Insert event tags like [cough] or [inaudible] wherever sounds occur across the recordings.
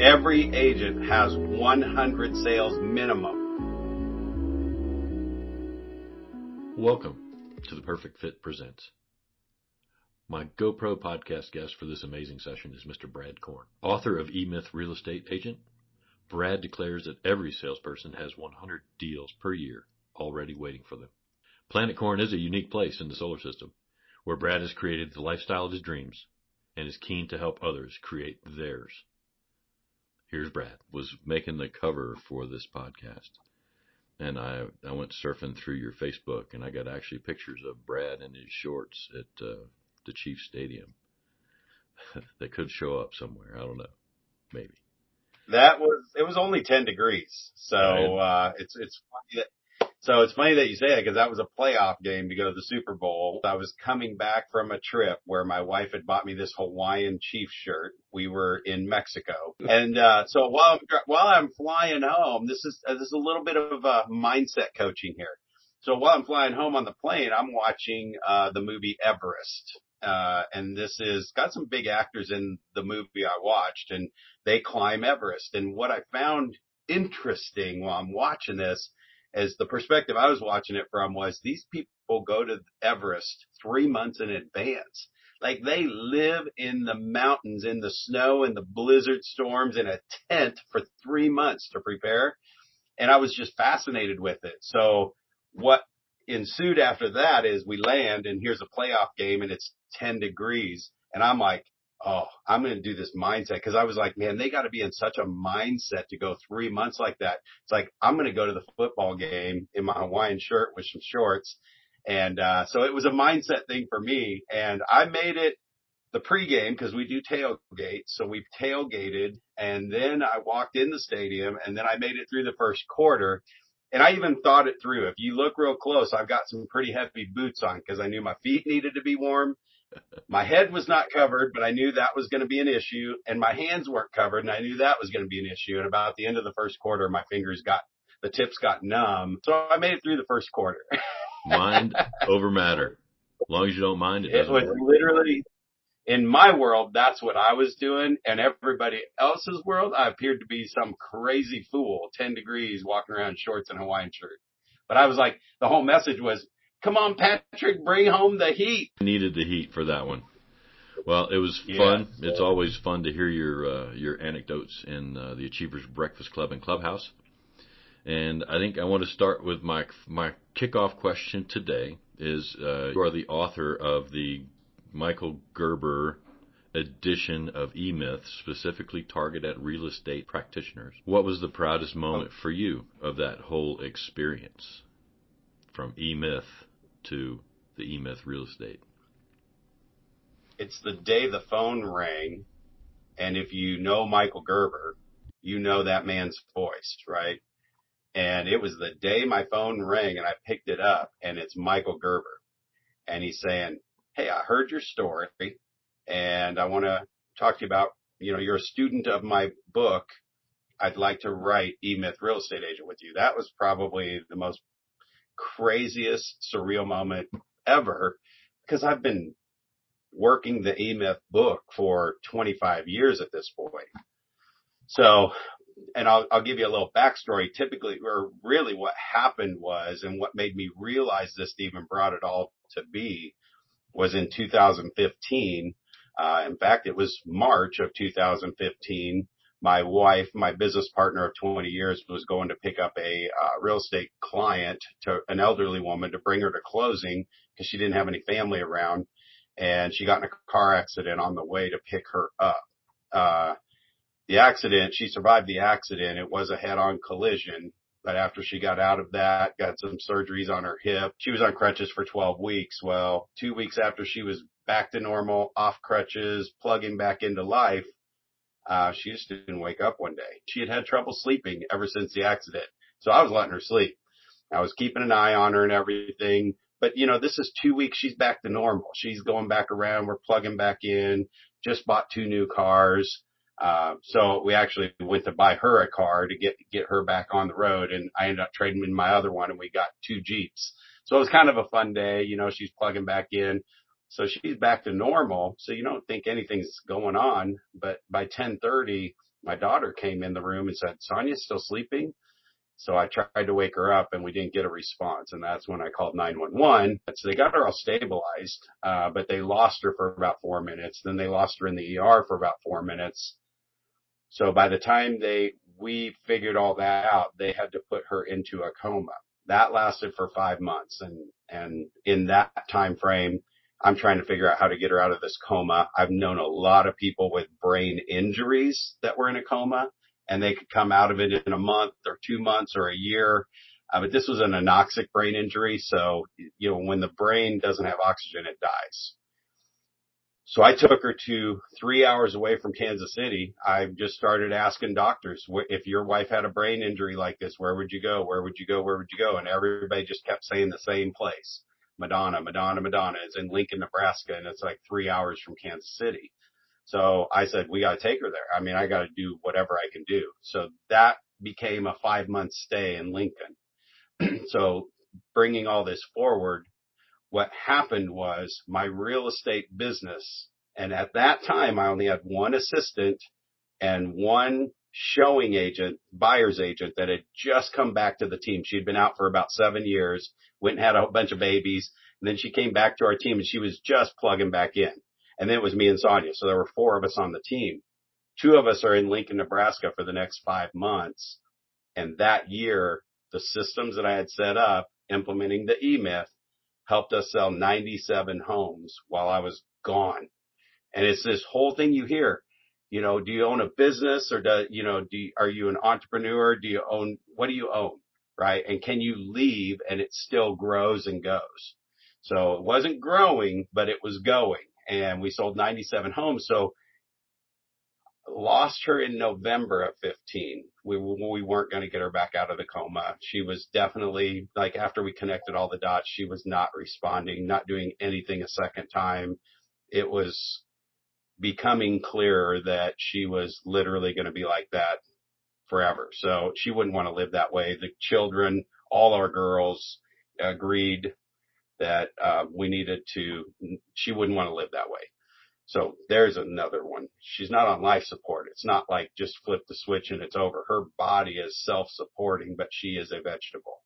Every agent has 100 sales minimum. Welcome to the Perfect Fit Presents. My GoPro podcast guest for this amazing session is Mr. Brad Korn, author of E-Myth Real Estate Agent. Brad declares that every salesperson has 100 deals per year already waiting for them. Planet Korn is a unique place in the solar system where Brad has created the lifestyle of his dreams and is keen to help others create theirs. Here's Brad was making the cover for this podcast. And I, I went surfing through your Facebook and I got actually pictures of Brad in his shorts at uh, the Chiefs Stadium. [laughs] they could show up somewhere. I don't know. Maybe. That was it was only ten degrees, so uh, it's it's funny that so it's funny that you say that because that was a playoff game to go to the Super Bowl. I was coming back from a trip where my wife had bought me this Hawaiian Chief shirt. We were in Mexico. [laughs] And, uh, so while I'm, while I'm flying home, this is, uh, this is a little bit of a mindset coaching here. So while I'm flying home on the plane, I'm watching, uh, the movie Everest. Uh, and this is got some big actors in the movie I watched and they climb Everest. And what I found interesting while I'm watching this as the perspective I was watching it from was these people go to Everest three months in advance. Like they live in the mountains, in the snow, in the blizzard storms, in a tent for three months to prepare. And I was just fascinated with it. So what ensued after that is we land and here's a playoff game and it's 10 degrees. And I'm like, oh, I'm going to do this mindset. Cause I was like, man, they got to be in such a mindset to go three months like that. It's like, I'm going to go to the football game in my Hawaiian shirt with some shorts. And, uh, so it was a mindset thing for me and I made it the pregame because we do tailgate. So we tailgated and then I walked in the stadium and then I made it through the first quarter. And I even thought it through. If you look real close, I've got some pretty heavy boots on because I knew my feet needed to be warm my head was not covered, but I knew that was going to be an issue and my hands weren't covered and I knew that was going to be an issue. And about the end of the first quarter, my fingers got, the tips got numb. So I made it through the first quarter. [laughs] mind over matter. As long as you don't mind, it, it was work. literally in my world. That's what I was doing and everybody else's world. I appeared to be some crazy fool, 10 degrees walking around shorts and Hawaiian shirt. But I was like, the whole message was Come on, Patrick, bring home the heat. Needed the heat for that one. Well, it was fun. It's always fun to hear your uh, your anecdotes in uh, the Achievers Breakfast Club and Clubhouse. And I think I want to start with my my kickoff question today. Is uh, you are the author of the Michael Gerber edition of E-Myth, specifically targeted at real estate practitioners. What was the proudest moment for you of that whole experience from E-Myth to the E-Myth real estate? It's the day the phone rang. And if you know Michael Gerber, you know that man's voice, right? And it was the day my phone rang and I picked it up and it's Michael Gerber. And he's saying, Hey, I heard your story and I want to talk to you about, you know, you're a student of my book. I'd like to write E-Myth real estate agent with you. That was probably the most craziest surreal moment ever because I've been working the E-Myth book for 25 years at this point. So, and I'll, I'll give you a little backstory. Typically, or really what happened was, and what made me realize this even brought it all to be was in 2015. Uh, in fact, it was March of 2015 my wife, my business partner of 20 years was going to pick up a uh, real estate client to an elderly woman to bring her to closing because she didn't have any family around and she got in a car accident on the way to pick her up. Uh, the accident, she survived the accident. It was a head on collision, but after she got out of that, got some surgeries on her hip. She was on crutches for 12 weeks. Well, two weeks after she was back to normal, off crutches, plugging back into life, uh, she just didn't wake up one day. She had had trouble sleeping ever since the accident. So I was letting her sleep. I was keeping an eye on her and everything. But you know, this is two weeks. She's back to normal. She's going back around. We're plugging back in. Just bought two new cars. Uh, so we actually went to buy her a car to get, get her back on the road and I ended up trading in my other one and we got two Jeeps. So it was kind of a fun day. You know, she's plugging back in. So she's back to normal. So you don't think anything's going on, but by 1030, my daughter came in the room and said, Sonia's still sleeping. So I tried to wake her up and we didn't get a response. And that's when I called 911. So they got her all stabilized, uh, but they lost her for about four minutes. Then they lost her in the ER for about four minutes. So by the time they, we figured all that out, they had to put her into a coma. That lasted for five months. And, and in that time frame, I'm trying to figure out how to get her out of this coma. I've known a lot of people with brain injuries that were in a coma and they could come out of it in a month or two months or a year. Uh, but this was an anoxic brain injury. So, you know, when the brain doesn't have oxygen, it dies. So I took her to three hours away from Kansas City. I just started asking doctors, if your wife had a brain injury like this, where would you go? Where would you go? Where would you go? And everybody just kept saying the same place. Madonna, Madonna, Madonna. is in Lincoln, Nebraska, and it's like three hours from Kansas City. So I said, we got to take her there. I mean, I got to do whatever I can do. So that became a five month stay in Lincoln. [clears throat] so bringing all this forward, what happened was my real estate business. And at that time, I only had one assistant and one showing agent, buyer's agent that had just come back to the team. She'd been out for about seven years, went and had a bunch of babies. And then she came back to our team and she was just plugging back in. And then it was me and Sonia. So there were four of us on the team. Two of us are in Lincoln, Nebraska for the next five months. And that year, the systems that I had set up implementing the E-Myth helped us sell 97 homes while I was gone. And it's this whole thing you hear, you know, do you own a business or do, you know, do you, are you an entrepreneur? Do you own, what do you own? Right. And can you leave and it still grows and goes? So it wasn't growing, but it was going and we sold 97 homes. So lost her in November of 15. We, we weren't going to get her back out of the coma. She was definitely like after we connected all the dots, she was not responding, not doing anything a second time. It was becoming clearer that she was literally going to be like that forever. So she wouldn't want to live that way. The children, all our girls agreed that uh, we needed to. She wouldn't want to live that way. So there's another one. She's not on life support. It's not like just flip the switch and it's over. Her body is self-supporting, but she is a vegetable.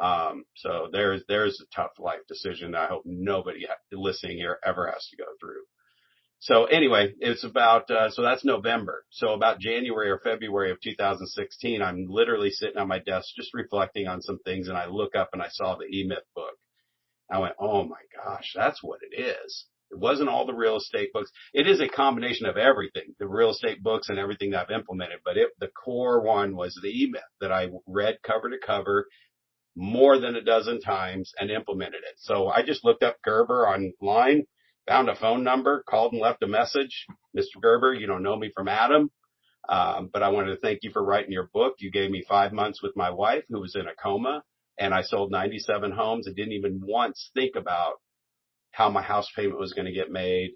Um, so there's there's a tough life decision that I hope nobody listening here ever has to go through. So anyway, it's about uh, so that's November. So about January or February of 2016, I'm literally sitting on my desk just reflecting on some things, and I look up and I saw the E-Myth book, I went, oh my gosh, that's what it is. It wasn't all the real estate books. It is a combination of everything, the real estate books and everything that I've implemented. But it, the core one was the E-Myth that I read cover to cover more than a dozen times and implemented it. So I just looked up Gerber online, found a phone number, called and left a message. Mr. Gerber, you don't know me from Adam. Um, but I wanted to thank you for writing your book. You gave me five months with my wife who was in a coma and I sold 97 homes and didn't even once think about how my house payment was going to get made,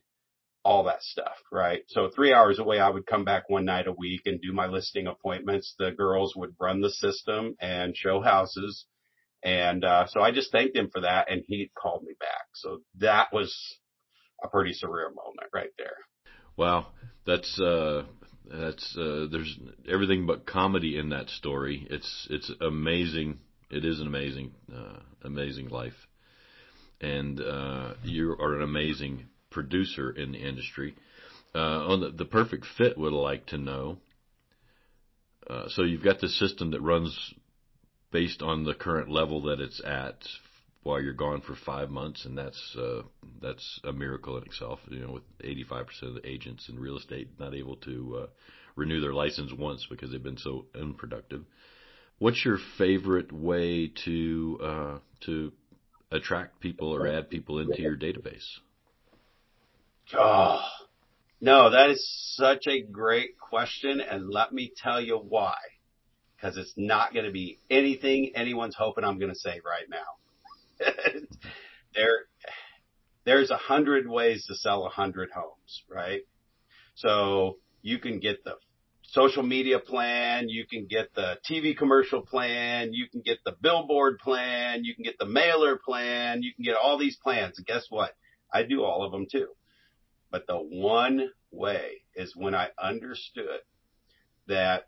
all that stuff, right? So three hours away, I would come back one night a week and do my listing appointments. The girls would run the system and show houses. And, uh, so I just thanked him for that and he called me back. So that was a pretty surreal moment right there. Wow. That's, uh, that's, uh, there's everything but comedy in that story. It's, it's amazing it is an amazing, uh, amazing life, and uh, you are an amazing producer in the industry. Uh, on the, the perfect fit, would like to know. Uh, so you've got the system that runs based on the current level that it's at while you're gone for five months, and that's uh, that's a miracle in itself. You know, with 85% of the agents in real estate not able to uh, renew their license once because they've been so unproductive. What's your favorite way to uh, to attract people or add people into your database? Oh, no, that is such a great question, and let me tell you why. Because it's not going to be anything anyone's hoping I'm going to say right now. [laughs] there, there's a hundred ways to sell a hundred homes, right? So you can get the social media plan, you can get the TV commercial plan, you can get the billboard plan, you can get the mailer plan, you can get all these plans. And guess what? I do all of them too. But the one way is when I understood that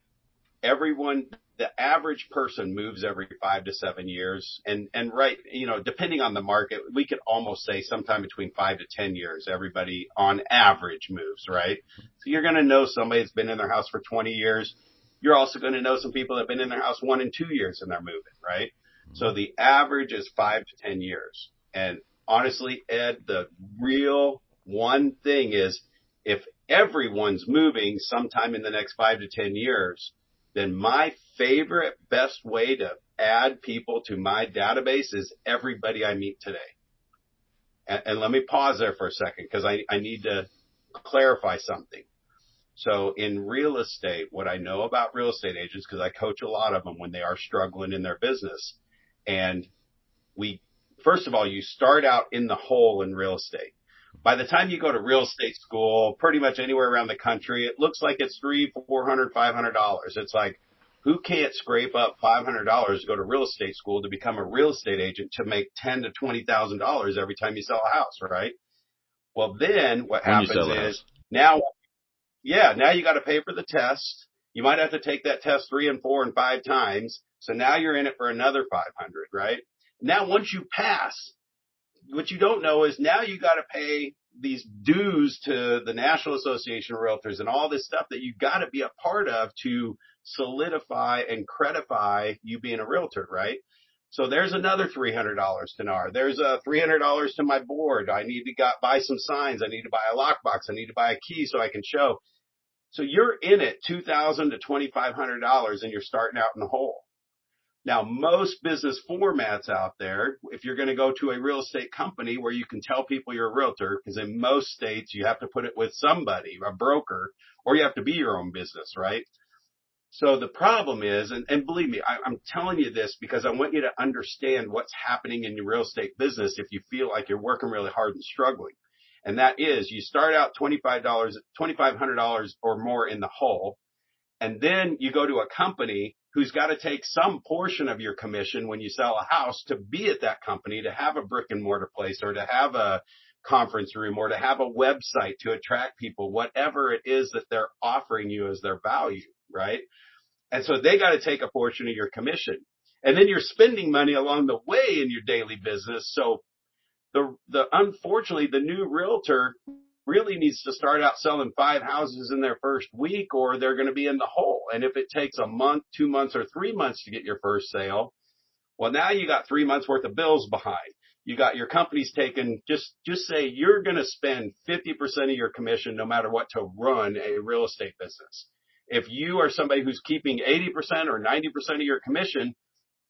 everyone, the average person moves every five to seven years. And, and right, you know, depending on the market, we could almost say sometime between five to 10 years, everybody on average moves, right? So you're going to know somebody that's been in their house for 20 years. You're also going to know some people that have been in their house one and two years and they're moving, right? So the average is five to 10 years. And honestly, Ed, the real one thing is if everyone's moving sometime in the next five to 10 years, then my favorite best way to add people to my database is everybody I meet today. And, and let me pause there for a second because I, I need to clarify something. So in real estate, what I know about real estate agents, because I coach a lot of them when they are struggling in their business, and we, first of all, you start out in the hole in real estate. By the time you go to real estate school, pretty much anywhere around the country, it looks like it's three, four hundred, five hundred dollars. It's like, who can't scrape up five hundred dollars to go to real estate school to become a real estate agent to make ten to twenty thousand dollars every time you sell a house, right? Well, then what When happens is now, yeah, now you got to pay for the test. You might have to take that test three and four and five times. So now you're in it for another 500, right? Now once you pass, what you don't know is now you got to pay these dues to the National Association of Realtors and all this stuff that you got to be a part of to solidify and credify you being a realtor, right? So there's another $300 to NAR. There's a $300 to my board. I need to got, buy some signs. I need to buy a lockbox. I need to buy a key so I can show. So you're in it $2,000 to $2,500 and you're starting out in the hole. Now, most business formats out there, if you're going to go to a real estate company where you can tell people you're a realtor, because in most states you have to put it with somebody, a broker, or you have to be your own business, right? So the problem is, and, and believe me, I, I'm telling you this because I want you to understand what's happening in your real estate business if you feel like you're working really hard and struggling. And that is you start out $25, $2,500 or more in the hole. And then you go to a company who's got to take some portion of your commission when you sell a house to be at that company, to have a brick and mortar place or to have a conference room or to have a website to attract people, whatever it is that they're offering you as their value, right? And so they got to take a portion of your commission. And then you're spending money along the way in your daily business. So the, the, unfortunately, the new realtor really needs to start out selling five houses in their first week or they're going to be in the hole. And if it takes a month, two months or three months to get your first sale, well, now you got three months worth of bills behind. You got your company's taking just, just say you're going to spend 50% of your commission no matter what to run a real estate business. If you are somebody who's keeping 80% or 90% of your commission,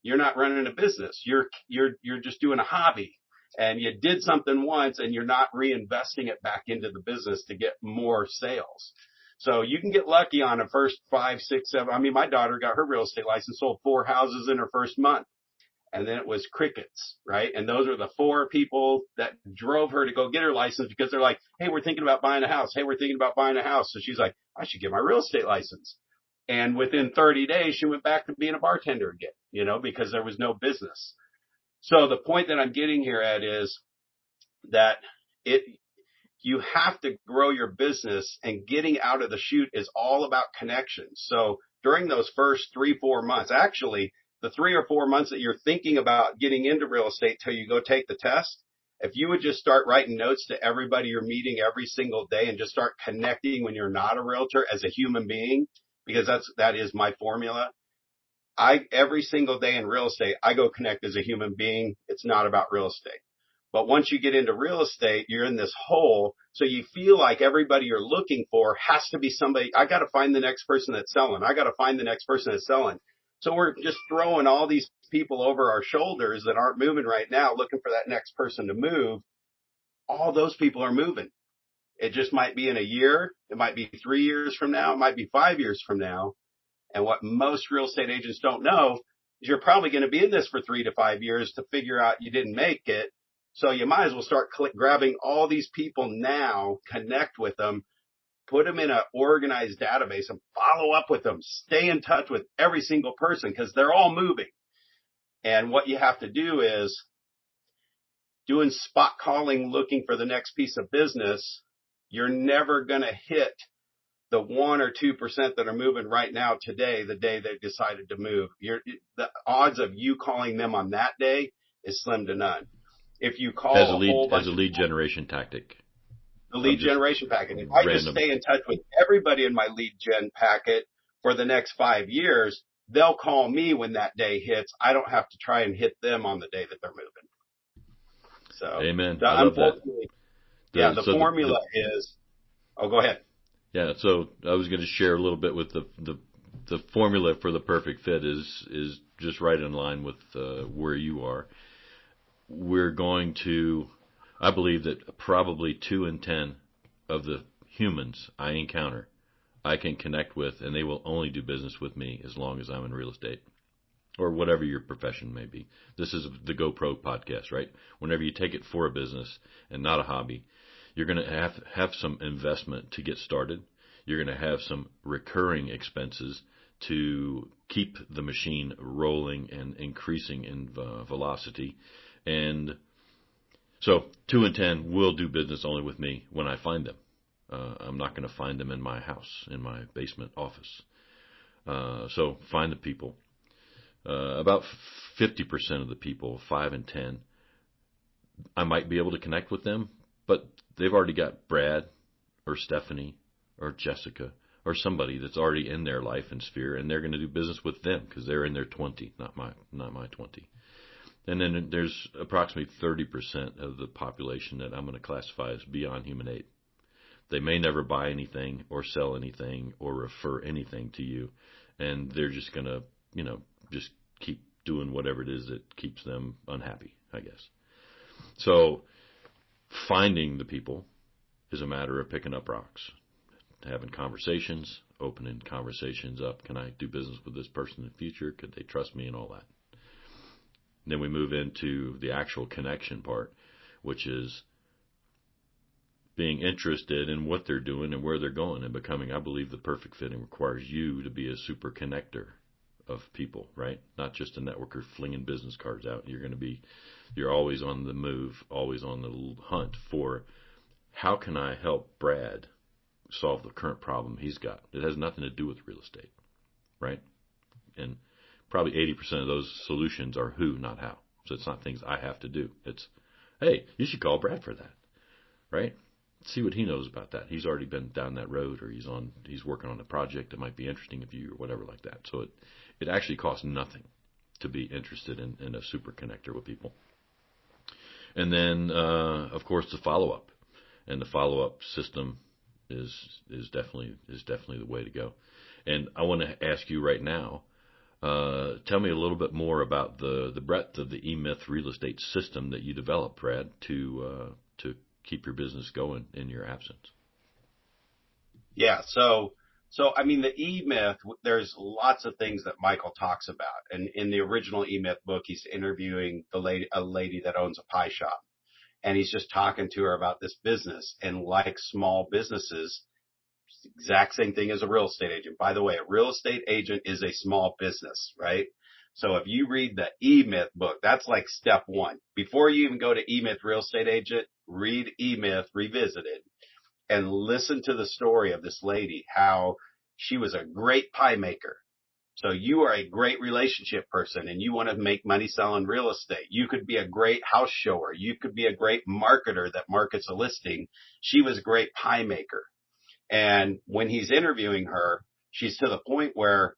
you're not running a business. You're, you're, you're just doing a hobby and you did something once and you're not reinvesting it back into the business to get more sales. So you can get lucky on a first five, six, seven. I mean, my daughter got her real estate license, sold four houses in her first month. And then it was crickets, right? And those are the four people that drove her to go get her license because they're like, Hey, we're thinking about buying a house. Hey, we're thinking about buying a house. So she's like, I should get my real estate license. And within 30 days, she went back to being a bartender again, you know, because there was no business. So the point that I'm getting here at is that it, you have to grow your business and getting out of the chute is all about connections. So during those first three, four months, actually the three or four months that you're thinking about getting into real estate till you go take the test, if you would just start writing notes to everybody you're meeting every single day and just start connecting when you're not a realtor as a human being, because that's, that is my formula. I, every single day in real estate, I go connect as a human being. It's not about real estate. But once you get into real estate, you're in this hole. So you feel like everybody you're looking for has to be somebody. I got to find the next person that's selling. I got to find the next person that's selling. So we're just throwing all these people over our shoulders that aren't moving right now, looking for that next person to move. All those people are moving. It just might be in a year. It might be three years from now. It might be five years from now. And what most real estate agents don't know is you're probably going to be in this for three to five years to figure out you didn't make it. So you might as well start grabbing all these people now, connect with them, put them in an organized database and follow up with them. Stay in touch with every single person because they're all moving. And what you have to do is doing spot calling, looking for the next piece of business. You're never going to hit the one or two percent that are moving right now today, the day they decided to move, you're, the odds of you calling them on that day is slim to none. If you call as a lead as a lead generation tactic, the lead generation packet. If I just stay in touch with everybody in my lead gen packet for the next five years, they'll call me when that day hits. I don't have to try and hit them on the day that they're moving. So, amen. The, I love that. The, yeah, the so formula the, the, is. Oh, go ahead. Yeah, so I was going to share a little bit with the the the formula for the perfect fit is is just right in line with uh, where you are. We're going to, I believe that probably two in ten of the humans I encounter, I can connect with, and they will only do business with me as long as I'm in real estate or whatever your profession may be. This is the GoPro podcast, right? Whenever you take it for a business and not a hobby, you're going to have have some investment to get started. You're going to have some recurring expenses to keep the machine rolling and increasing in uh, velocity. And so, two and ten will do business only with me when I find them. Uh, I'm not going to find them in my house, in my basement office. Uh, so, find the people uh, about 50% of the people, 5 and 10, I might be able to connect with them, but they've already got Brad or Stephanie or Jessica or somebody that's already in their life and sphere and they're going to do business with them because they're in their 20, not my not my 20. And then there's approximately 30% of the population that I'm going to classify as beyond human aid. They may never buy anything or sell anything or refer anything to you and they're just going to, you know, just keep doing whatever it is that keeps them unhappy, I guess. So finding the people is a matter of picking up rocks, having conversations, opening conversations up. Can I do business with this person in the future? Could they trust me and all that? Then we move into the actual connection part, which is being interested in what they're doing and where they're going and becoming, I believe the perfect fitting requires you to be a super connector of people, right? Not just a networker flinging business cards out. You're going to be, you're always on the move, always on the hunt for how can I help Brad solve the current problem he's got? It has nothing to do with real estate, right? And probably 80% of those solutions are who, not how. So it's not things I have to do. It's, hey, you should call Brad for that, right? See what he knows about that. He's already been down that road, or he's on, he's working on a project that might be interesting if you, or whatever like that. So it, it actually costs nothing to be interested in, in a super connector with people. And then, uh, of course, the follow up, and the follow up system is is definitely is definitely the way to go. And I want to ask you right now, uh, tell me a little bit more about the the breadth of the eMyth real estate system that you developed, Brad, to uh, to keep your business going in your absence. Yeah, so so, I mean, the E-Myth, there's lots of things that Michael talks about. And in the original E-Myth book, he's interviewing the lady, a lady that owns a pie shop. And he's just talking to her about this business. And like small businesses, exact same thing as a real estate agent. By the way, a real estate agent is a small business, right? So if you read the E-Myth book, that's like step one. Before you even go to E-Myth real estate agent, read E-Myth revisited and listen to the story of this lady, how she was a great pie maker. So you are a great relationship person and you want to make money selling real estate. You could be a great house shower. You could be a great marketer that markets a listing. She was a great pie maker. And when he's interviewing her, she's to the point where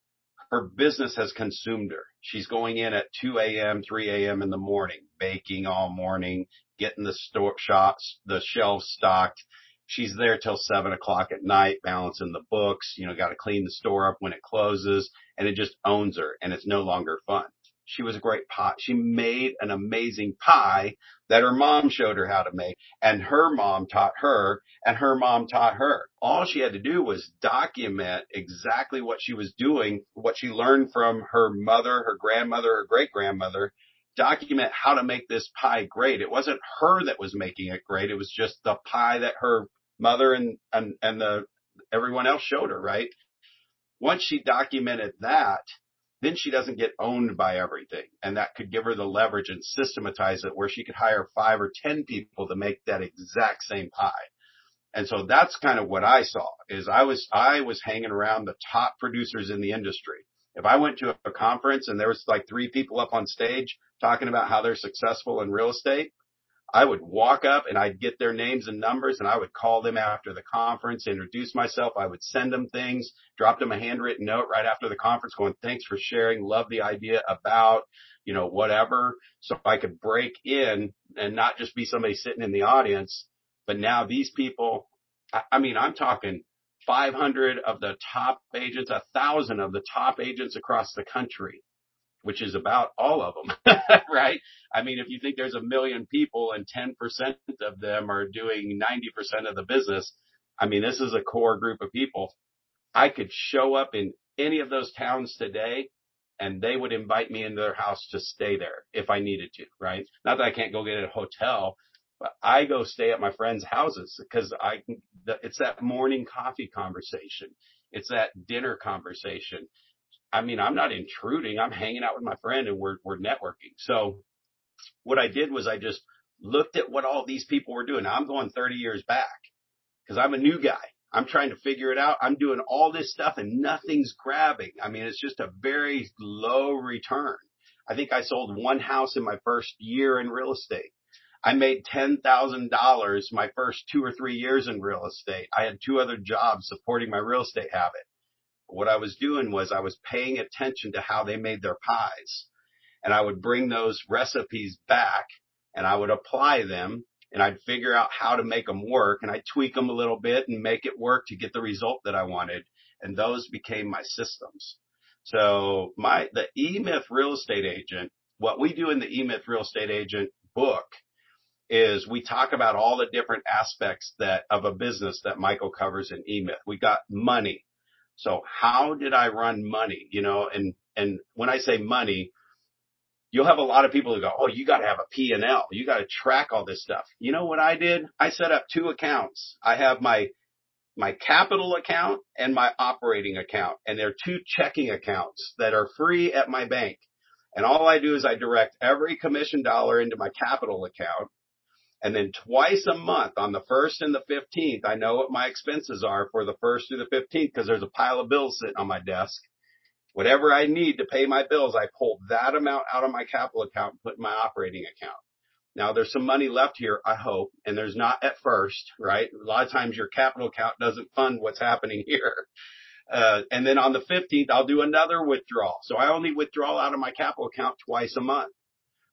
her business has consumed her. She's going in at 2 a.m., 3 a.m. in the morning, baking all morning, getting the store shops, the shelves stocked, she's there till seven o'clock at night, balancing the books, you know, got to clean the store up when it closes and it just owns her and it's no longer fun. She was a great pie. She made an amazing pie that her mom showed her how to make and her mom taught her and her mom taught her. All she had to do was document exactly what she was doing, what she learned from her mother, her grandmother, her great grandmother, document how to make this pie great. It wasn't her that was making it great. It was just the pie that her mother and, and, and the, everyone else showed her, right? Once she documented that, then she doesn't get owned by everything. And that could give her the leverage and systematize it where she could hire five or 10 people to make that exact same pie. And so that's kind of what I saw is I was, I was hanging around the top producers in the industry. If I went to a conference and there was like three people up on stage talking about how they're successful in real estate, I would walk up and I'd get their names and numbers and I would call them after the conference, introduce myself. I would send them things, drop them a handwritten note right after the conference going, thanks for sharing. Love the idea about, you know, whatever. So I could break in and not just be somebody sitting in the audience, but now these people, I, I mean, I'm talking 500 of the top agents, a thousand of the top agents across the country which is about all of them, [laughs] right? I mean, if you think there's a million people and 10% of them are doing 90% of the business, I mean, this is a core group of people. I could show up in any of those towns today and they would invite me into their house to stay there if I needed to, right? Not that I can't go get a hotel, but I go stay at my friends' houses because I, it's that morning coffee conversation. It's that dinner conversation. I mean, I'm not intruding. I'm hanging out with my friend and we're, we're networking. So what I did was I just looked at what all these people were doing. Now I'm going 30 years back because I'm a new guy. I'm trying to figure it out. I'm doing all this stuff and nothing's grabbing. I mean, it's just a very low return. I think I sold one house in my first year in real estate. I made $10,000 my first two or three years in real estate. I had two other jobs supporting my real estate habit what I was doing was I was paying attention to how they made their pies. And I would bring those recipes back and I would apply them and I'd figure out how to make them work and I'd tweak them a little bit and make it work to get the result that I wanted. And those became my systems. So my, the E-Myth real estate agent, what we do in the E-Myth real estate agent book is we talk about all the different aspects that of a business that Michael covers in E-Myth. We got money. So how did I run money? You know, and, and when I say money, you'll have a lot of people who go, Oh, you got to have a P and L. You got to track all this stuff. You know what I did? I set up two accounts. I have my, my capital account and my operating account and they're two checking accounts that are free at my bank. And all I do is I direct every commission dollar into my capital account and then twice a month on the first and the 15th, I know what my expenses are for the first through the 15th because there's a pile of bills sitting on my desk. Whatever I need to pay my bills, I pull that amount out of my capital account and put in my operating account. Now there's some money left here, I hope, and there's not at first, right? A lot of times your capital account doesn't fund what's happening [laughs] here. Uh, and then on the 15th, I'll do another withdrawal. So I only withdraw out of my capital account twice a month.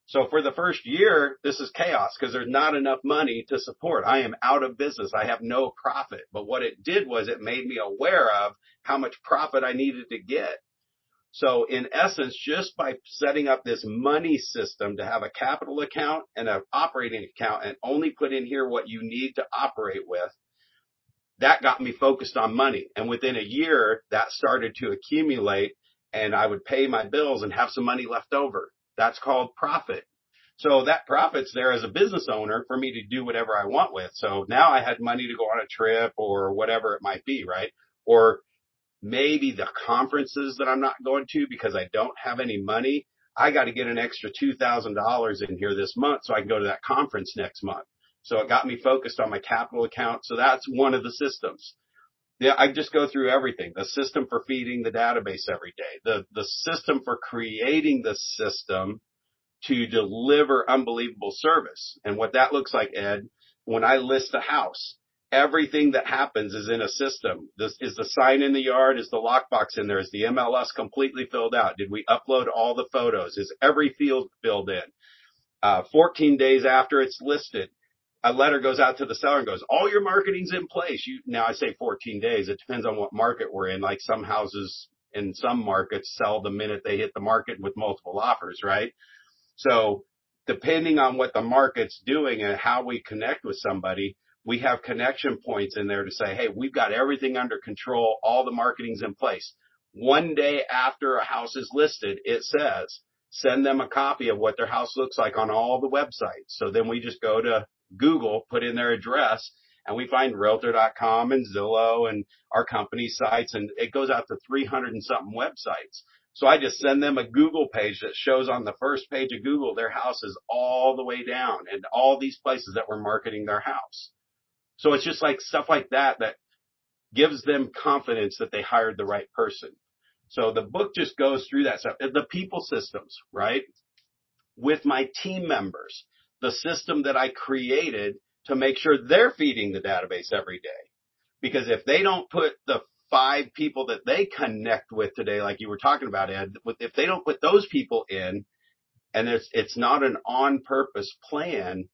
So for the first year, this is chaos because there's not enough money to support. I am out of business. I have no profit. But what it did was it made me aware of how much profit I needed to get. So in essence, just by setting up this money system to have a capital account and an operating account and only put in here what you need to operate with, that got me focused on money. And within a year, that started to accumulate and I would pay my bills and have some money left over. That's called profit. So that profit's there as a business owner for me to do whatever I want with. So now I had money to go on a trip or whatever it might be, right? Or maybe the conferences that I'm not going to because I don't have any money. I got to get an extra $2,000 in here this month so I can go to that conference next month. So it got me focused on my capital account. So that's one of the systems I just go through everything. The system for feeding the database every day, the, the system for creating the system to deliver unbelievable service. And what that looks like, Ed, when I list a house, everything that happens is in a system. This is the sign in the yard, is the lockbox in there, is the MLS completely filled out? Did we upload all the photos? Is every field filled in? Uh, 14 days after it's listed, a letter goes out to the seller and goes, all your marketing's in place. You, now I say 14 days. It depends on what market we're in. Like some houses in some markets sell the minute they hit the market with multiple offers, right? So depending on what the market's doing and how we connect with somebody, we have connection points in there to say, Hey, we've got everything under control. All the marketing's in place. One day after a house is listed, it says, send them a copy of what their house looks like on all the websites. So then we just go to Google, put in their address, and we find realtor.com and Zillow and our company sites, and it goes out to 300 and something websites. So I just send them a Google page that shows on the first page of Google their house is all the way down and all these places that we're marketing their house. So it's just like stuff like that that gives them confidence that they hired the right person. So the book just goes through that stuff. The people systems, right? With my team members, the system that I created to make sure they're feeding the database every day. Because if they don't put the five people that they connect with today, like you were talking about, Ed, if they don't put those people in and it's, it's not an on purpose plan,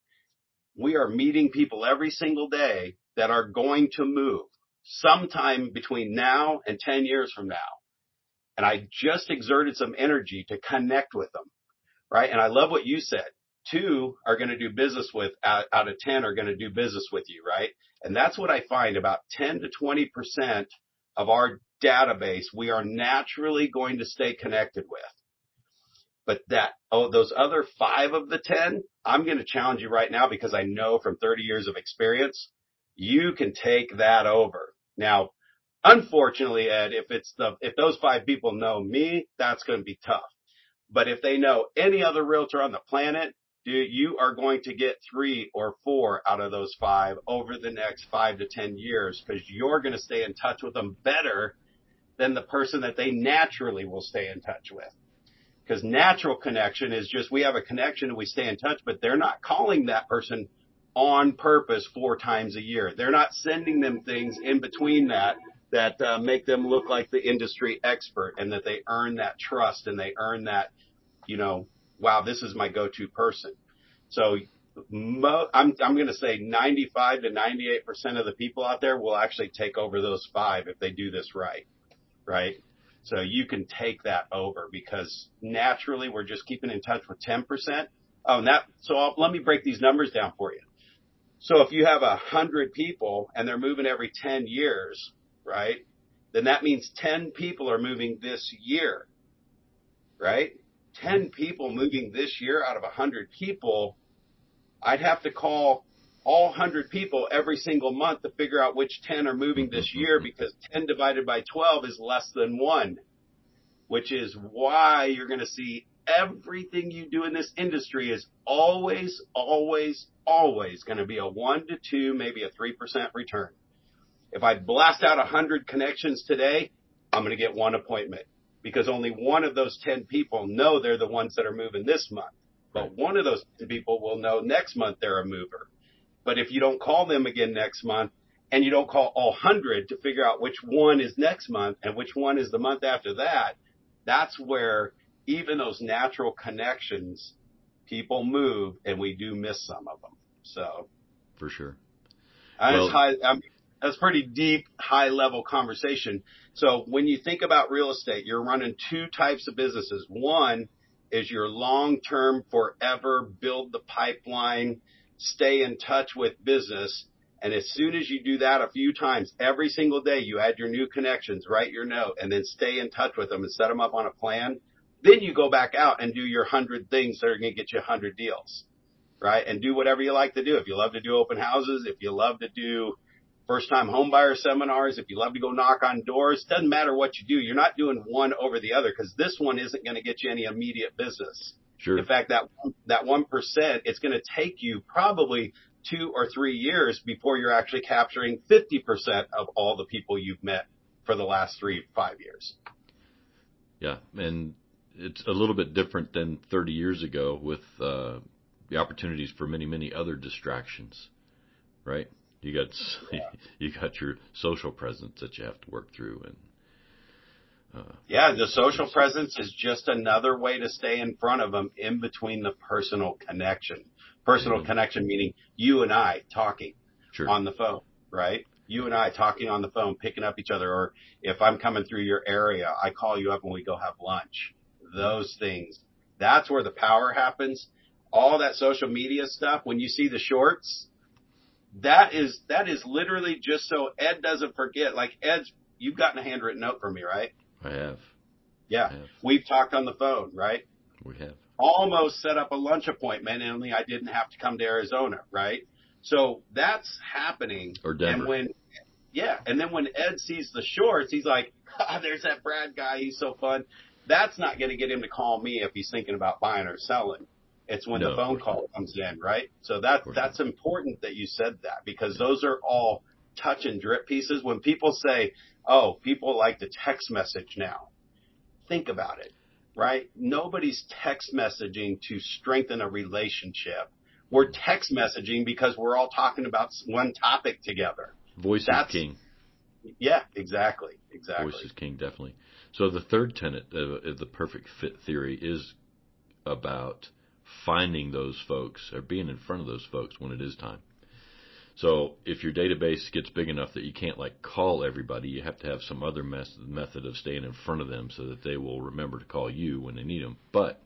we are meeting people every single day that are going to move sometime between now and 10 years from now. And I just exerted some energy to connect with them. Right. And I love what you said. Two are going to do business with out, out of 10 are going to do business with you. Right. And that's what I find about 10 to 20% of our database we are naturally going to stay connected with. But that, oh, those other five of the 10, I'm going to challenge you right now because I know from 30 years of experience, you can take that over. Now, unfortunately, Ed, if it's the, if those five people know me, that's going to be tough. But if they know any other realtor on the planet, you are going to get three or four out of those five over the next five to 10 years because you're going to stay in touch with them better than the person that they naturally will stay in touch with. Because natural connection is just we have a connection and we stay in touch, but they're not calling that person on purpose four times a year. They're not sending them things in between that that uh, make them look like the industry expert and that they earn that trust and they earn that, you know, wow, this is my go-to person. So mo- I'm, I'm going to say 95 to 98% of the people out there will actually take over those five if they do this right. Right. So you can take that over because naturally we're just keeping in touch with 10%. Oh, and that, so I'll, let me break these numbers down for you. So if you have a hundred people and they're moving every 10 years, right? Then that means 10 people are moving this year, right? 10 people moving this year out of a hundred people. I'd have to call all 100 people every single month to figure out which 10 are moving this year because 10 divided by 12 is less than one, which is why you're going to see everything you do in this industry is always, always, always going to be a one to two, maybe a 3% return. If I blast out a hundred connections today, I'm going to get one appointment because only one of those 10 people know they're the ones that are moving this month. But one of those people will know next month they're a mover. But if you don't call them again next month and you don't call all hundred to figure out which one is next month and which one is the month after that, that's where even those natural connections, people move and we do miss some of them. So for sure. Well, high, I mean, that's pretty deep, high level conversation. So when you think about real estate, you're running two types of businesses. One is your long term, forever build the pipeline, stay in touch with business. And as soon as you do that a few times, every single day, you add your new connections, write your note, and then stay in touch with them and set them up on a plan. Then you go back out and do your hundred things that are going to get you a hundred deals, right? And do whatever you like to do. If you love to do open houses, if you love to do first time homebuyer seminars, if you love to go knock on doors, doesn't matter what you do. You're not doing one over the other because this one isn't going to get you any immediate business. Sure. In fact, that, that 1%, it's going to take you probably two or three years before you're actually capturing 50% of all the people you've met for the last three, five years. Yeah. And it's a little bit different than 30 years ago with uh, the opportunities for many, many other distractions, right? You got yeah. [laughs] you got your social presence that you have to work through, and uh, yeah, the social presence is just another way to stay in front of them in between the personal connection. Personal mm-hmm. connection meaning you and I talking sure. on the phone, right? You and I talking on the phone, picking up each other, or if I'm coming through your area, I call you up and we go have lunch those things. That's where the power happens. All that social media stuff, when you see the shorts, that is, that is literally just so Ed doesn't forget. Like Ed's, you've gotten a handwritten note from me, right? I have. Yeah. I have. We've talked on the phone, right? We have. Almost set up a lunch appointment, and only I didn't have to come to Arizona, right? So that's happening. Or Denver. And when, yeah, and then when Ed sees the shorts, he's like, oh, [laughs] "There's that Brad guy. He's so fun." that's not going to get him to call me if he's thinking about buying or selling. It's when No, the phone call comes in, right? So that that's important that you said that because those are all touch and drip pieces. When people say, "Oh, people like the text message now," think about it, right? Nobody's text messaging to strengthen a relationship. We're text messaging because we're all talking about one topic together. Voice That's is king. Yeah, exactly, exactly. Voice is king, definitely. So the third tenet of, of the perfect fit theory is about finding those folks or being in front of those folks when it is time. So if your database gets big enough that you can't like call everybody, you have to have some other method of staying in front of them so that they will remember to call you when they need them. But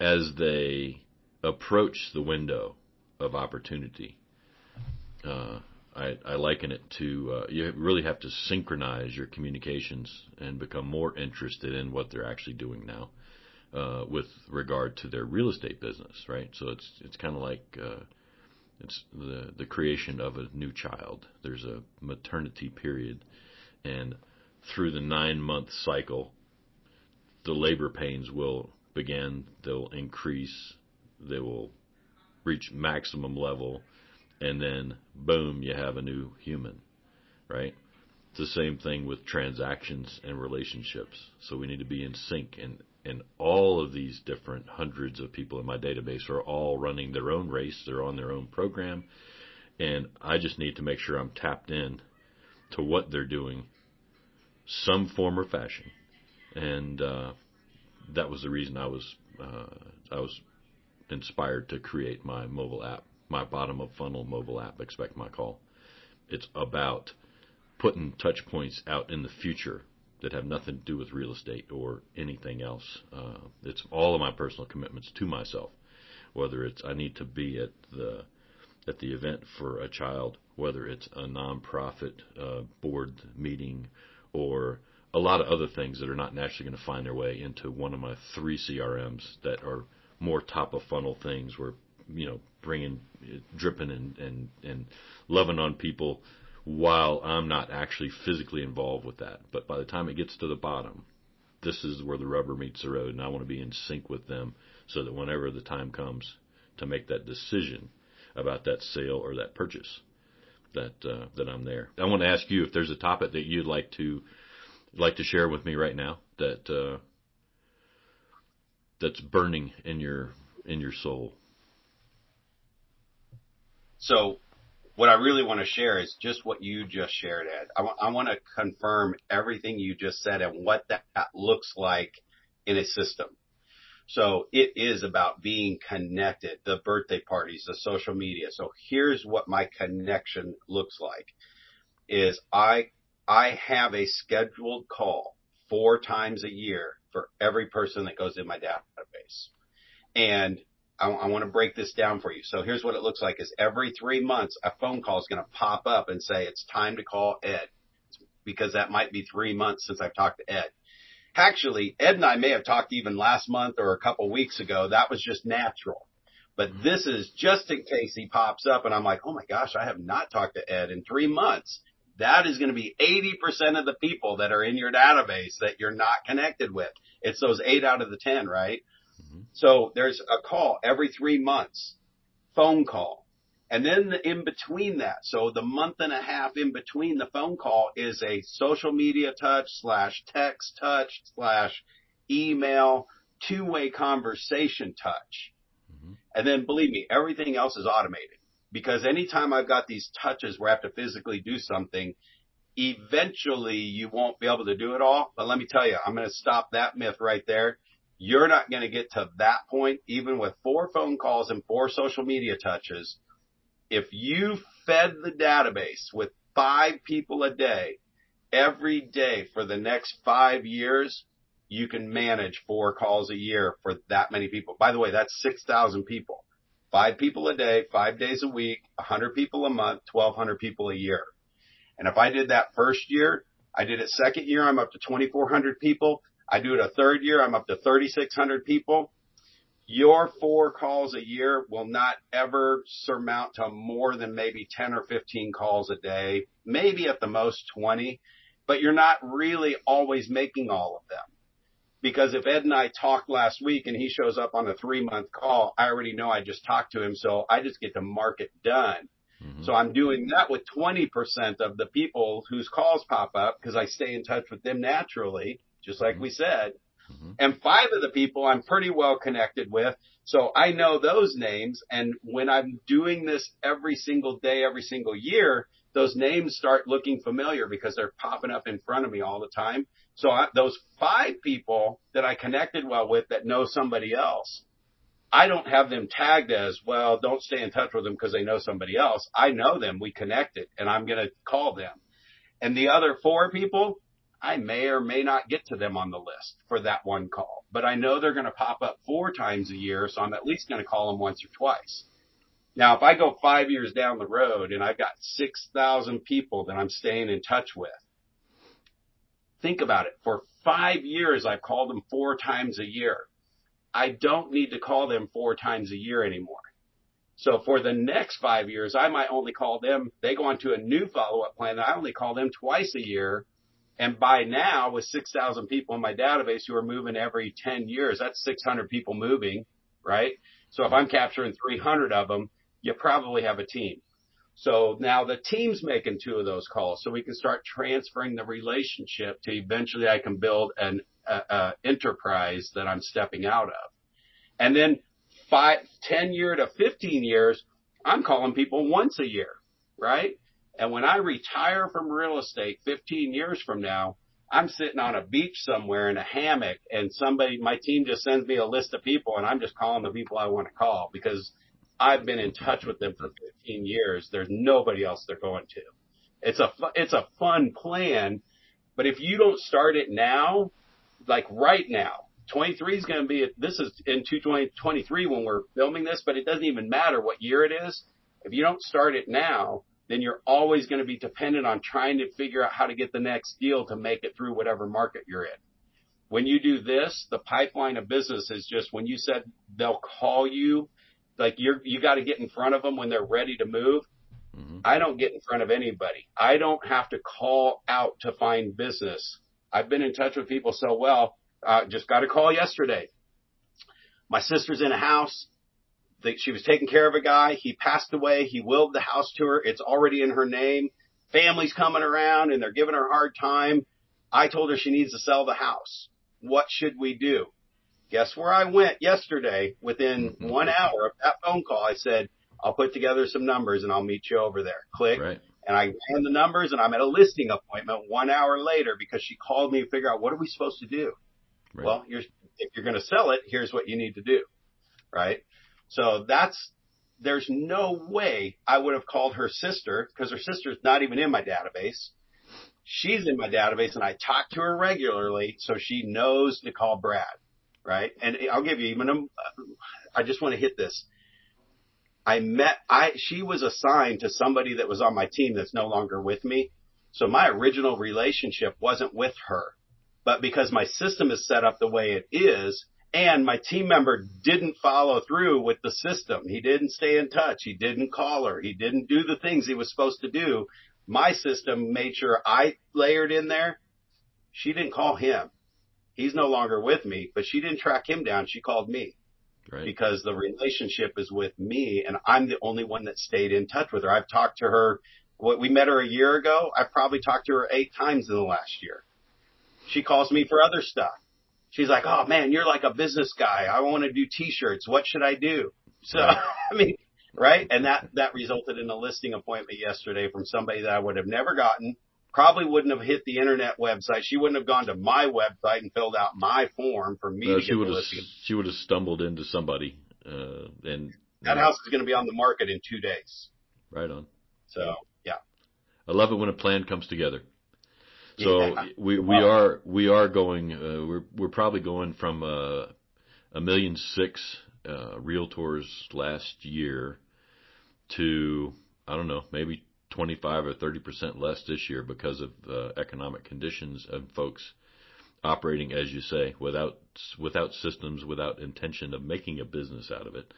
as they approach the window of opportunity, uh, I, I liken it to uh, you really have to synchronize your communications and become more interested in what they're actually doing now uh, with regard to their real estate business, right? So it's it's kind of like uh, it's the the creation of a new child. There's a maternity period, and through the nine month cycle, the labor pains will begin. They'll increase. They will reach maximum level, and then boom, you have a new human, right? It's the same thing with transactions and relationships. So we need to be in sync and and all of these different hundreds of people in my database are all running their own race. They're on their own program. And I just need to make sure I'm tapped in to what they're doing, some form or fashion. And, uh, that was the reason I was, uh, I was inspired to create my mobile app, my bottom of funnel mobile app, Expect My Call. It's about putting touch points out in the future that have nothing to do with real estate or anything else. Uh, it's all of my personal commitments to myself, whether it's I need to be at the at the event for a child, whether it's a nonprofit uh, board meeting or a lot of other things that are not naturally going to find their way into one of my three CRMs that are more top of funnel things where you know bringing dripping and and and loving on people while I'm not actually physically involved with that. But by the time it gets to the bottom, this is where the rubber meets the road, and I want to be in sync with them so that whenever the time comes to make that decision about that sale or that purchase, that uh, that I'm there. I want to ask you if there's a topic that you'd like to like to share with me right now that uh, that's burning in your in your soul. So what I really want to share is just what you just shared, Ed. I, w- I want to confirm everything you just said and what that looks like in a system. So it is about being connected, the birthday parties, the social media. So here's what my connection looks like is I, I have a scheduled call four times a year for every person that goes in my database. And I, I want to break this down for you. So here's what it looks like is every three months, a phone call is going to pop up and say, it's time to call Ed because that might be three months since I've talked to Ed. Actually, Ed and I may have talked even last month or a couple weeks ago. That was just natural. But mm-hmm. this is just in case he pops up and I'm like, oh my gosh, I have not talked to Ed in three months. That is going to be 80% of the people that are in your database that you're not connected with. It's those eight out of the 10, right? So there's a call every three months, phone call. And then the, in between that, so the month and a half in between the phone call is a social media touch slash text touch slash email two way conversation touch. Mm-hmm. And then believe me, everything else is automated because anytime I've got these touches where I have to physically do something, eventually you won't be able to do it all. But let me tell you, I'm going to stop that myth right there. You're not going to get to that point, even with four phone calls and four social media touches. If you fed the database with five people a day, every day for the next five years, you can manage four calls a year for that many people. By the way, that's 6,000 people. Five people a day, five days a week, 100 people a month, 1,200 people a year. And if I did that first year, I did it second year, I'm up to 2,400 people. I do it a third year, I'm up to 3,600 people. Your four calls a year will not ever surmount to more than maybe 10 or 15 calls a day, maybe at the most 20, but you're not really always making all of them because if Ed and I talked last week and he shows up on a three month call, I already know I just talked to him. So I just get to mark it done. Mm-hmm. So I'm doing that with 20% of the people whose calls pop up because I stay in touch with them naturally, just like mm-hmm. we said. Mm-hmm. And five of the people I'm pretty well connected with. So I know those names. And when I'm doing this every single day, every single year, those names start looking familiar because they're popping up in front of me all the time. So I, those five people that I connected well with that know somebody else, I don't have them tagged as, well, don't stay in touch with them because they know somebody else. I know them. We connected and I'm going to call them. And the other four people, I may or may not get to them on the list for that one call, but I know they're going to pop up four times a year. So I'm at least going to call them once or twice. Now, if I go five years down the road and I've got 6,000 people that I'm staying in touch with, think about it. For five years, I've called them four times a year. I don't need to call them four times a year anymore. So for the next five years, I might only call them, they go on to a new follow-up plan. I only call them twice a year. And by now, with 6,000 people in my database who are moving every 10 years, that's 600 people moving, right? So if I'm capturing 300 of them, you probably have a team. So now the team's making two of those calls so we can start transferring the relationship to eventually I can build an enterprise that I'm stepping out of. And then five, 10 year to 15 years, I'm calling people once a year, right? And when I retire from real estate 15 years from now, I'm sitting on a beach somewhere in a hammock and somebody, my team just sends me a list of people and I'm just calling the people I want to call because I've been in touch with them for 15 years. There's nobody else they're going to. It's a, it's a fun plan, but if you don't start it now, like right now, 23 is going to be, this is in 2023 when we're filming this, but it doesn't even matter what year it is. If you don't start it now, then you're always going to be dependent on trying to figure out how to get the next deal to make it through whatever market you're in. When you do this, the pipeline of business is just when you said they'll call you like you're, you got to get in front of them when they're ready to move. Mm-hmm. I don't get in front of anybody. I don't have to call out to find business. I've been in touch with people so well. Uh, just got a call yesterday. My sister's in a house. She was taking care of a guy. He passed away. He willed the house to her. It's already in her name. Family's coming around and they're giving her a hard time. I told her she needs to sell the house. What should we do? Guess where I went yesterday within mm-hmm. one hour of that phone call? I said, I'll put together some numbers and I'll meet you over there. Click. Right. And I ran the numbers and I'm at a listing appointment one hour later because she called me to figure out what are we supposed to do? Right. Well, you're, if you're going to sell it, here's what you need to do. Right. So that's, there's no way I would have called her sister because her sister's not even in my database. She's in my database and I talk to her regularly so she knows to call Brad right? And I'll give you even a, I just want to hit this. I met, I, she was assigned to somebody that was on my team that's no longer with me. So my original relationship wasn't with her, but because my system is set up the way it is and my team member didn't follow through with the system. He didn't stay in touch. He didn't call her. He didn't do the things he was supposed to do. My system made sure I layered in there. She didn't call him. He's no longer with me, but she didn't track him down. She called me. Right. Because the relationship is with me and I'm the only one that stayed in touch with her. I've talked to her, what we met her a year ago. I've probably talked to her eight times in the last year. She calls me for other stuff. She's like, Oh man, you're like a business guy. I want to do t-shirts. What should I do? So. [laughs] I mean, right? And that, that resulted in a listing appointment yesterday from somebody that I would have never gotten probably wouldn't have hit the internet website. She wouldn't have gone to my website and filled out my form for me to she would have, She would have stumbled into somebody, uh, and that house is going to be on the market in two days. Right on. So yeah, I love it when a plan comes together. So yeah. we we well, are we are going. Uh, we're we're probably going from uh, a million six uh, realtors last year to I don't know maybe 25 or 30 percent less this year because of uh, economic conditions and folks operating, as you say, without without systems, without intention of making a business out of it.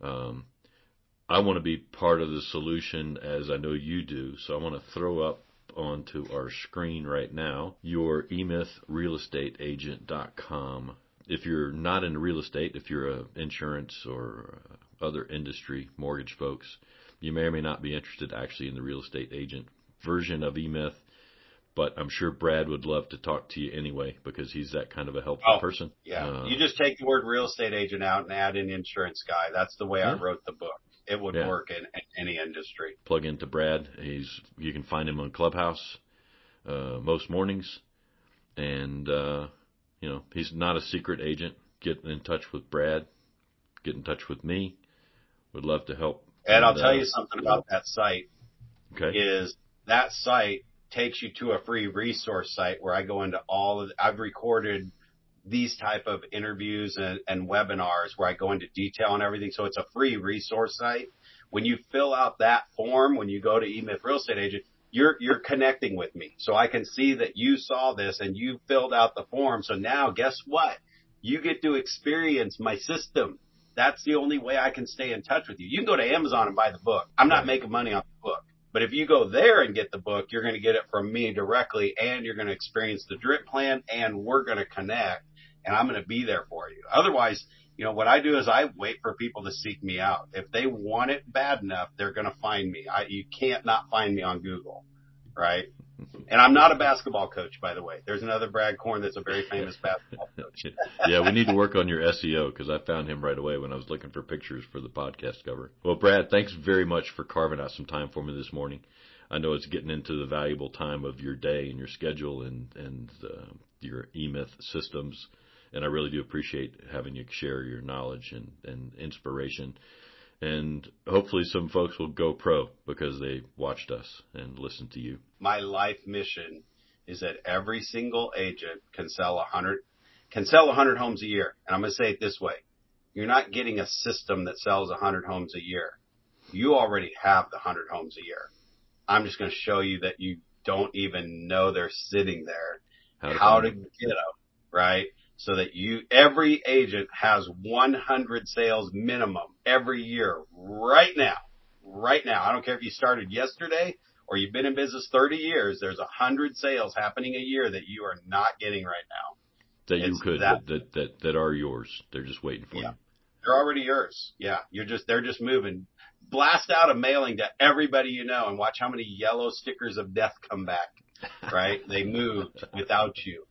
Um, I want to be part of the solution, as I know you do. So I want to throw up onto our screen right now your emythrealestateagent.com. If you're not in real estate, if you're a insurance or other industry mortgage folks, you may or may not be interested actually in the real estate agent version of eMyth but I'm sure Brad would love to talk to you anyway because he's that kind of a helpful Oh, person. Yeah. Uh, you just take the word real estate agent out and add an insurance guy. That's the way I wrote the book. It would Yeah. work in, in any industry. plug into Brad. He's you can find him on Clubhouse uh, most mornings, and uh, you know he's not a secret agent. Get in touch with Brad. Get in touch with me. Would love to help. And I'll uh, tell you something about that site Okay. is that site takes you to a free resource site where I go into all of, I've recorded these type of interviews and, and webinars where I go into detail and everything. So it's a free resource site. When you fill out that form, when you go to eMyth Real Estate Agent, you're, you're connecting with me. So I can see that you saw this and you filled out the form. So now guess what? You get to experience my system. That's the only way I can stay in touch with you. You can go to Amazon and buy the book. I'm not making money on the book. But if you go there and get the book, you're going to get it from me directly and you're going to experience the drip plan and we're going to connect and I'm going to be there for you. Otherwise, you know, what I do is I wait for people to seek me out. If they want it bad enough, they're going to find me. I, you can't not find me on Google, right? And I'm not a basketball coach, by the way. There's another Brad Korn that's a very famous [laughs] basketball coach. yeah, we need to work on your SEO because I found him right away when I was looking for pictures for the podcast cover. Well, Brad, thanks very much for carving out some time for me this morning. I know it's getting into the valuable time of your day and your schedule and and uh, your eMyth systems, and I really do appreciate having you share your knowledge and and inspiration. And hopefully, some folks will go pro because they watched us and listened to you. my life mission is that every single agent can sell a hundred, can sell a hundred homes a year. And I'm going to say it this way. You're not getting a system that sells a hundred homes a year. You already have the hundred homes a year. I'm just going to show you that you don't even know they're sitting there, How to, how to get them, right? So that you, every agent has 100 sales minimum every year right now, right now. I don't care if you started yesterday or you've been in business 30 years, there's hundred sales happening a year that you are not getting right now. that you could that- that, that that that are yours. They're just waiting for Yeah. you. They're already yours. Yeah. You're just, they're just moving. Blast out a mailing to everybody you know and watch how many yellow stickers of death come back, right? they moved without you.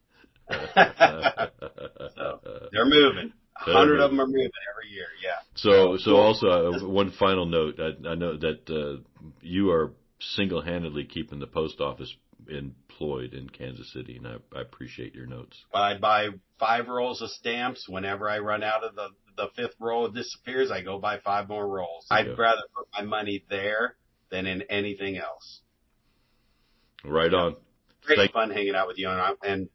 They're moving. A hundred of them are moving every year. Yeah. So, so also uh, one final note. I, I know that uh, you are single-handedly keeping the post office employed in Kansas City, and I, I appreciate your notes. I buy five rolls of stamps. Whenever I run out of the, the fifth roll disappears, I go buy five more rolls. I'd rather put my money there than in anything else. Right on. Great Thank- fun hanging out with you and I, and,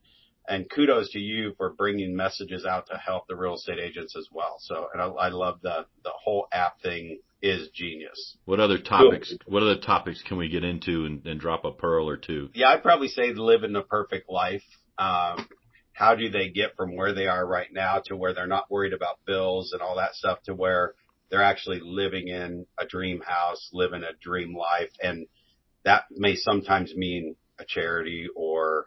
and kudos to you for bringing messages out to help the real estate agents as well. So, and I, I love the, the whole app thing is genius. What other topics? What other topics can we get into and, and drop a pearl or two? Yeah, I'd probably say living the perfect life. Um, how do they get from where they are right now to where they're not worried about bills and all that stuff to where they're actually living in a dream house, living a dream life. And that may sometimes mean a charity or,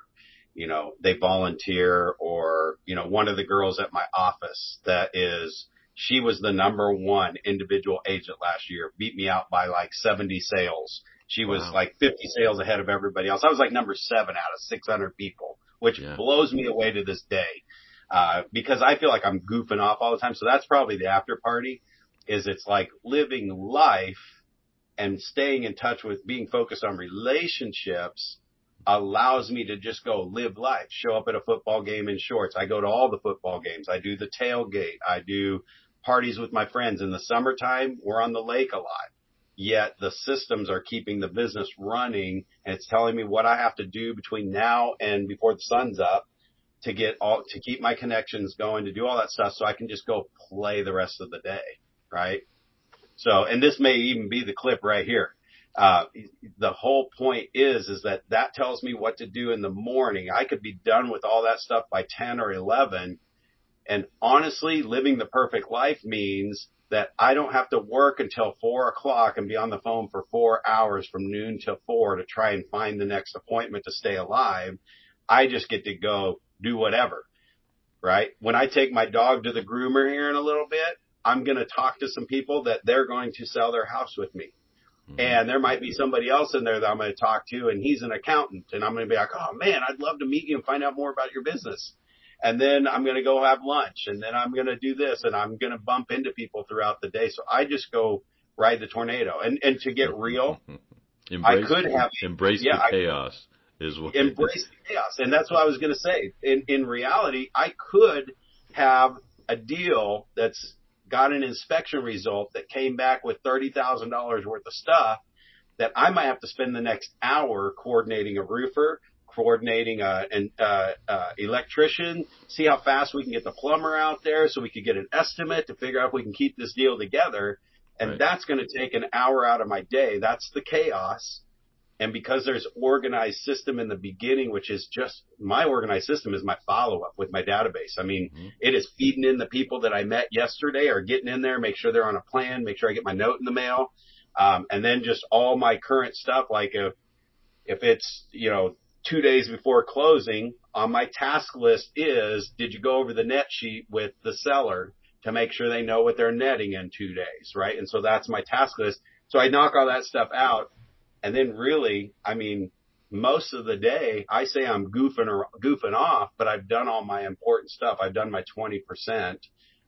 you know, they volunteer or, you know, one of the girls at my office that is, she was the number one individual agent last year, beat me out by like 70 sales. She was Wow. like 50 sales ahead of everybody else. I was like number seven out of 600 people, which Yeah. blows me away to this day. Uh, because I feel like I'm goofing off all the time. So that's probably the after party is it's like living life and staying in touch with being focused on relationships allows me to just go live life, show up at a football game in shorts. I go to all the football games. I do the tailgate. I do parties with my friends in the summertime. We're on the lake a lot. Yet the systems are keeping the business running and it's telling me what I have to do between now and before the sun's up to get all, to keep my connections going, to do all that stuff so I can just go play the rest of the day. Right. So, and this may even be the clip right here. Uh, the whole point is, is that that tells me what to do in the morning. I could be done with all that stuff by 10 or 11 And honestly, living the perfect life means that I don't have to work until four o'clock and be on the phone for four hours from noon till four to try and find the next appointment to stay alive. I just get to go do whatever, right? When I take my dog to the groomer here in a little bit, I'm going to talk to some people that they're going to sell their house with me. Mm-hmm. And there might be somebody else in there that I'm going to talk to and he's an accountant and I'm going to be like, Oh man, I'd love to meet you and find out more about your business. And then I'm going to go have lunch and then I'm going to do this and I'm going to bump into people throughout the day. So I just go ride the tornado and, and to get real, [laughs] embrace, I could have embrace yeah, the chaos I, is what embrace the chaos. And that's what I was going to say. In, in reality, I could have a deal that's got an inspection result that came back with $30,000 worth of stuff that I might have to spend the next hour coordinating a roofer, coordinating a, an uh, uh, electrician, see how fast we can get the plumber out there so we can get an estimate to figure out if we can keep this deal together. And right. that's going to take an hour out of my day. That's the chaos. And because there's organized system in the beginning, which is just my organized system is my follow up with my database. I mean, mm-hmm. it is feeding in the people that I met yesterday or getting in there, make sure they're on a plan, make sure I get my note in the mail. Um, and then just all my current stuff, like if, if it's, you know, two days before closing on my task list is, did you go over the net sheet with the seller to make sure they know what they're netting in two days, right? And so that's my task list. So I knock all that stuff out and then really, I mean, most of the day, I say I'm goofing or goofing off, but I've done all my important stuff. I've done my 20%.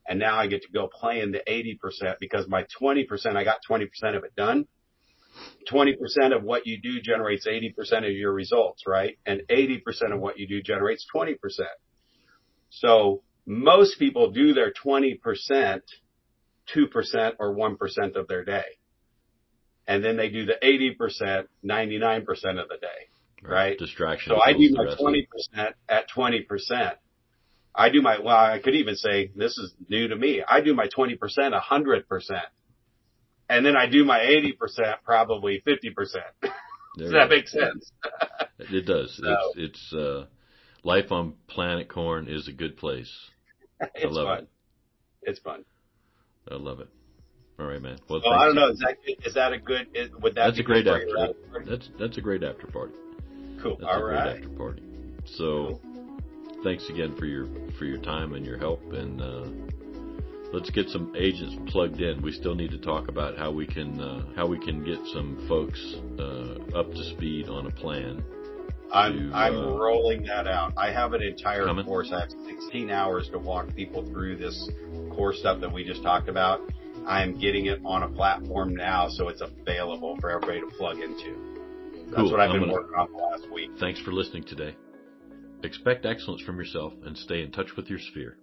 And now I get to go play in the 80% because my 20%, I got 20% of it done. 20% of what you do generates 80% of your results, right? And 80% of what you do generates 20%. So most people do their 20%, 2% or 1% of their day and then they do the 80%, 99% of the day, right? right? Distraction. So I do my 20% at 20%. I do my, well, I could even say this is new to me. I do my 20% 100%. And then I do my 80% probably 50%. [laughs] does that make sense? it does. [laughs] So, it's, it's, uh, life on Planet Korn is a good place. [laughs] I love fun. it. It's fun. I love it. All right, man. Well, I don't know. Is that is that a good? Is, would that that's a great after? after that's that's a great after party. Cool. That's All a right. great after party. So, cool. thanks again for your for your time and your help, and uh, let's get some agents plugged in. We still need to talk about how we can uh, how we can get some folks uh, up to speed on a plan. I'm to, I'm uh, rolling that out. I have an entire coming? course. I have 16 hours to walk people through this core stuff that we just talked about I'm getting it on a platform now so it's available for everybody to plug into. That's cool. what I've been gonna, working on the last week. Thanks for listening today. Expect excellence from yourself and stay in touch with your sphere.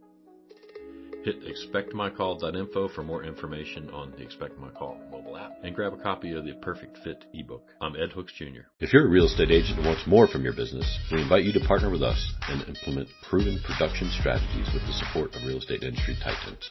Hit expectmycall.info for more information on the Expect My Call mobile app and grab a copy of the Perfect Fit ebook. I'm Ed Hooks Jr. If you're a real estate agent who wants more from your business, we invite you to partner with us and implement proven production strategies with the support of real estate industry titans.